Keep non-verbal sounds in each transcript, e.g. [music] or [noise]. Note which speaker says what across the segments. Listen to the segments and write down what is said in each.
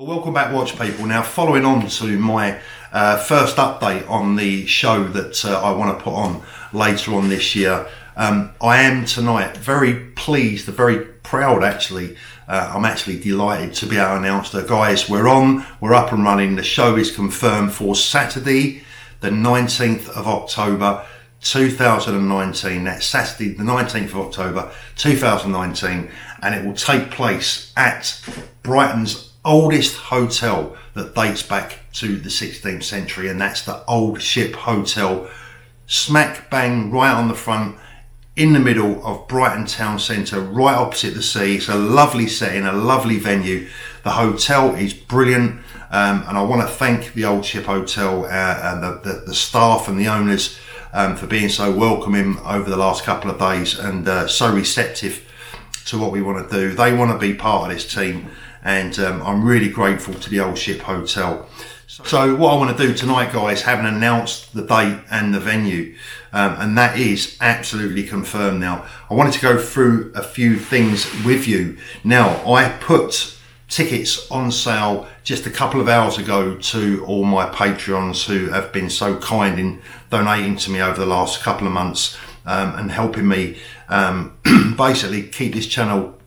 Speaker 1: Well, welcome back, watch people. Now, following on to my uh, first update on the show that uh, I want to put on later on this year, um, I am tonight very pleased, very proud actually. Uh, I'm actually delighted to be able to announce that, guys, we're on, we're up and running. The show is confirmed for Saturday, the 19th of October. 2019. That's Saturday, the 19th of October, 2019, and it will take place at Brighton's oldest hotel that dates back to the 16th century, and that's the Old Ship Hotel, smack bang right on the front. In the middle of Brighton Town Centre, right opposite the sea. It's a lovely setting, a lovely venue. The hotel is brilliant, um, and I want to thank the Old Ship Hotel uh, and the, the, the, staff and the owners um, for being so welcoming over the last couple of days and uh, so receptive to what we want to do. They want to be part of this team and um, I'm really grateful to the Old Ship Hotel. So what I want to do tonight, guys, having announced the date and the venue, um, and that is absolutely confirmed now. I wanted to go through a few things with you. Now, I put tickets on sale just a couple of hours ago to all my Patreons who have been so kind in donating to me over the last couple of months um, and helping me um, [clears throat] basically keep this channel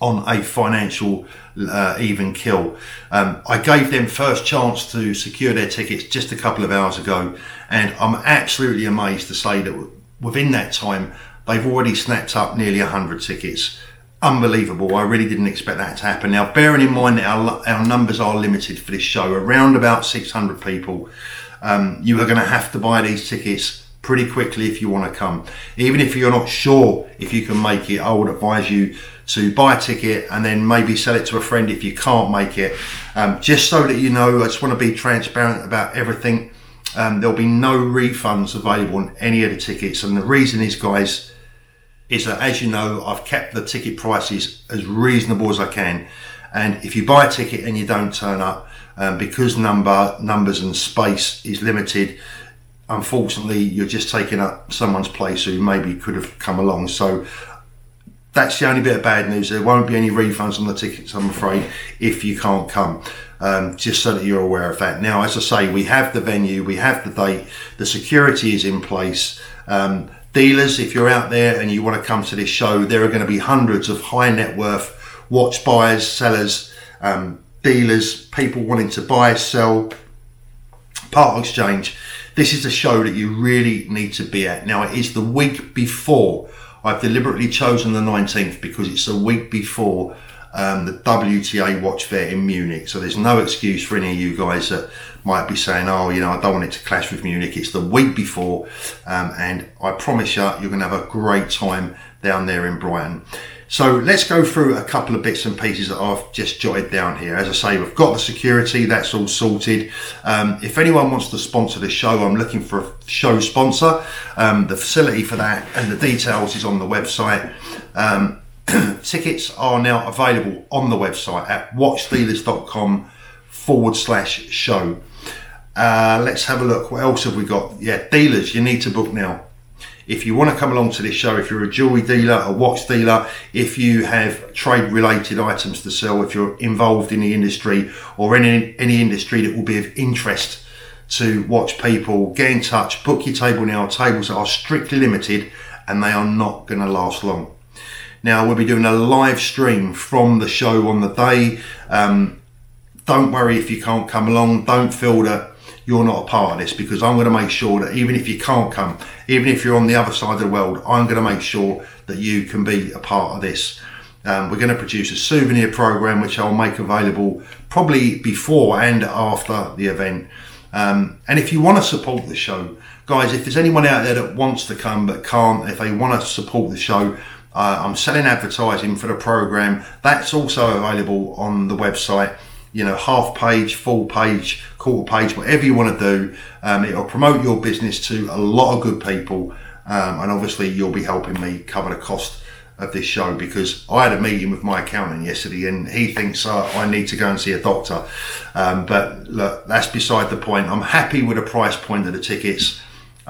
Speaker 1: on a financial uh, even kill. Um, I gave them first chance to secure their tickets just a couple of hours ago, and I'm absolutely amazed to say that within that time they've already snapped up nearly 100 tickets. Unbelievable. I really didn't expect that to happen. Now, bearing in mind that our, our numbers are limited for this show, around about 600 people, um, you are going to have to buy these tickets pretty quickly if you want to come. Even if you're not sure if you can make it, I would advise you to buy a ticket and then maybe sell it to a friend if you can't make it. Um, just so that you know, I just want to be transparent about everything. Um, there'll be no refunds available on any of the tickets. And the reason is, guys, is that as you know, I've kept the ticket prices as reasonable as I can. And if you buy a ticket and you don't turn up, um, because number, numbers and space is limited, unfortunately, you're just taking up someone's place who maybe could have come along. So that's the only bit of bad news. There won't be any refunds on the tickets, I'm afraid, if you can't come. Um, just so that you're aware of that. Now, as I say, we have the venue, we have the date, the security is in place. Um, dealers, if you're out there and you want to come to this show, there are going to be hundreds of high net worth watch buyers, sellers, um, dealers, people wanting to buy, sell, part exchange. This is a show that you really need to be at. Now, it is the week before I've deliberately chosen the 19th because it's the week before um, the WTA Watch Fair in Munich. So there's no excuse for any of you guys that might be saying, oh, you know, I don't want it to clash with Munich. It's the week before. Um, and I promise you, you're going to have a great time down there in Brighton. So let's go through a couple of bits and pieces that I've just jotted down here. As I say, we've got the security, that's all sorted. Um, if anyone wants to sponsor the show, I'm looking for a show sponsor. Um, the facility for that and the details is on the website. Um, [clears throat] tickets are now available on the website at watchdealers.com forward slash show. Uh, let's have a look. What else have we got? Yeah, dealers, you need to book now if you want to come along to this show, if you're a jewelry dealer, a watch dealer, if you have trade related items to sell, if you're involved in the industry or any, any industry that will be of interest to watch people, get in touch, book your table now. Tables are strictly limited and they are not going to last long. Now, we'll be doing a live stream from the show on the day. Um, don't worry if you can't come along. Don't feel that you're not a part of this because I'm going to make sure that even if you can't come, even if you're on the other side of the world, I'm going to make sure that you can be a part of this. Um, we're going to produce a souvenir program which I'll make available probably before and after the event. Um, and if you want to support the show, guys, if there's anyone out there that wants to come but can't, if they want to support the show, uh, I'm selling advertising for the program. That's also available on the website you know, half page, full page, quarter page, whatever you want to do. Um, it'll promote your business to a lot of good people. Um, and obviously, you'll be helping me cover the cost of this show because I had a meeting with my accountant yesterday and he thinks uh, I need to go and see a doctor. Um, but look, that's beside the point. I'm happy with the price point of the tickets.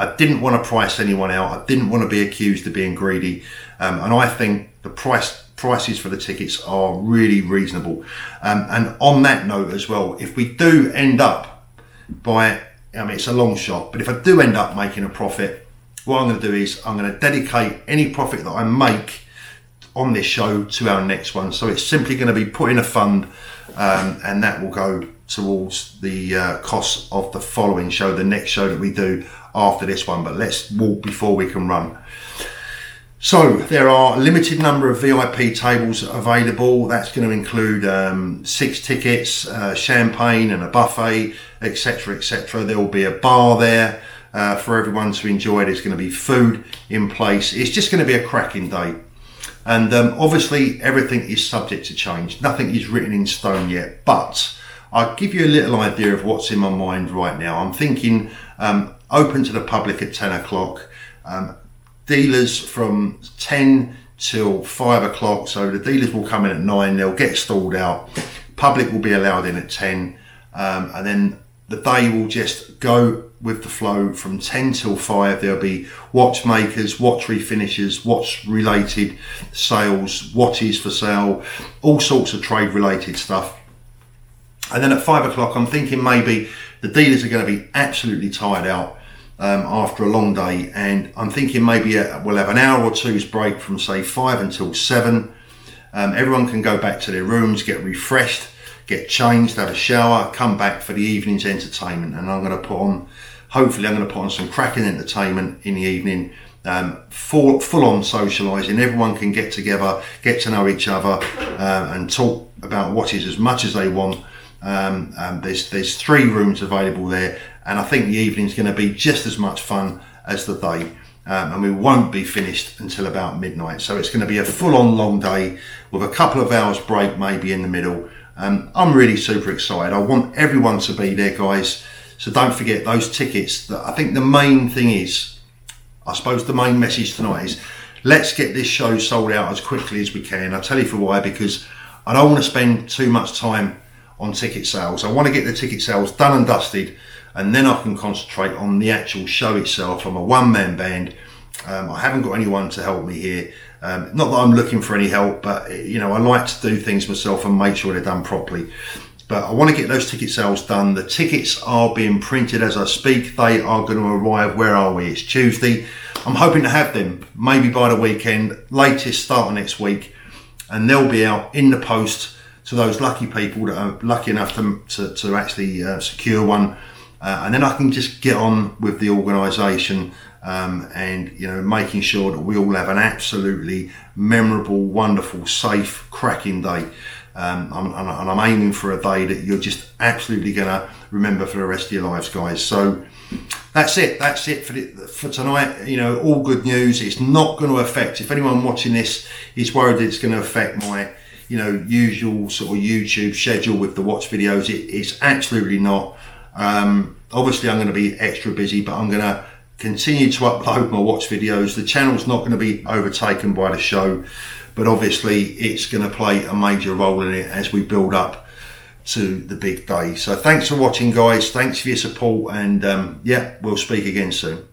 Speaker 1: I didn't want to price anyone out. I didn't want to be accused of being greedy. Um, and I think the price prices for the tickets are really reasonable. Um, and on that note as well, if we do end up by, I mean, it's a long shot, but if I do end up making a profit, what I'm going to do is I'm going to dedicate any profit that I make on this show to our next one. So it's simply going to be put in a fund, um, and that will go towards the uh, costs of the following show, the next show that we do after this one. But let's walk before we can run. So there are a limited number of VIP tables available. That's going to include um, six tickets, uh, champagne, and a buffet, etc., etc. There will be a bar there uh, for everyone to enjoy. There's going to be food in place. It's just going to be a cracking day. And um, obviously, everything is subject to change. Nothing is written in stone yet. But I'll give you a little idea of what's in my mind right now. I'm thinking um, open to the public at 10 o'clock. Um, dealers from 10 till 5 o'clock. So the dealers will come in at 9, they'll get stalled out. Public will be allowed in at 10. Um, and then the day will just go with the flow from 10 till 5 there'll be watchmakers watch refinishers watch related sales watches for sale all sorts of trade related stuff and then at 5 o'clock i'm thinking maybe the dealers are going to be absolutely tired out um, after a long day and i'm thinking maybe a, we'll have an hour or two's break from say 5 until 7 um, everyone can go back to their rooms get refreshed get changed, have a shower, come back for the evening's entertainment. And I'm going to put on, hopefully, I'm going to put on some cracking entertainment in the evening. Um, full, full on socialising. Everyone can get together, get to know each other, uh, and talk about what is as much as they want. Um, um, there's there's three rooms available there, and I think the evening's going to be just as much fun as the day. Um, and we won't be finished until about midnight. So it's going to be a full on long day with a couple of hours break maybe in the middle. Um, I'm really super excited. I want everyone to be there, guys. So don't forget those tickets. That I think the main thing is, I suppose the main message tonight is, let's get this show sold out as quickly as we can. I'll tell you for why. Because I don't want to spend too much time on ticket sales. I want to get the ticket sales done and dusted, and then I can concentrate on the actual show itself. I'm a one-man band. Um, I haven't got anyone to help me here. Um, not that I'm looking for any help, but you know, I like to do things myself and make sure they're done properly. But I want to get those ticket sales done. The tickets are being printed as I speak. They are going to arrive. Where are we? It's Tuesday. I'm hoping to have them maybe by the weekend, latest start of next week, and they'll be out in the post to those lucky people that are lucky enough to, to, to actually uh, secure one. Uh, and then I can just get on with the organisation um, and you know making sure that we all have an absolutely memorable, wonderful, safe, cracking day. Um, I'm, and I'm aiming for a day that you're just absolutely going to remember for the rest of your lives, guys. So that's it. That's it for the, for tonight. You know, all good news. It's not going to affect. If anyone watching this is worried it's going to affect my you know usual sort of YouTube schedule with the watch videos, it, it's absolutely not. Um, obviously, I'm going to be extra busy, but I'm going to continue to upload my watch videos. The channel's not going to be overtaken by the show, but obviously it's going to play a major role in it as we build up to the big day. So thanks for watching, guys. Thanks for your support, and um, yeah, we'll speak again soon.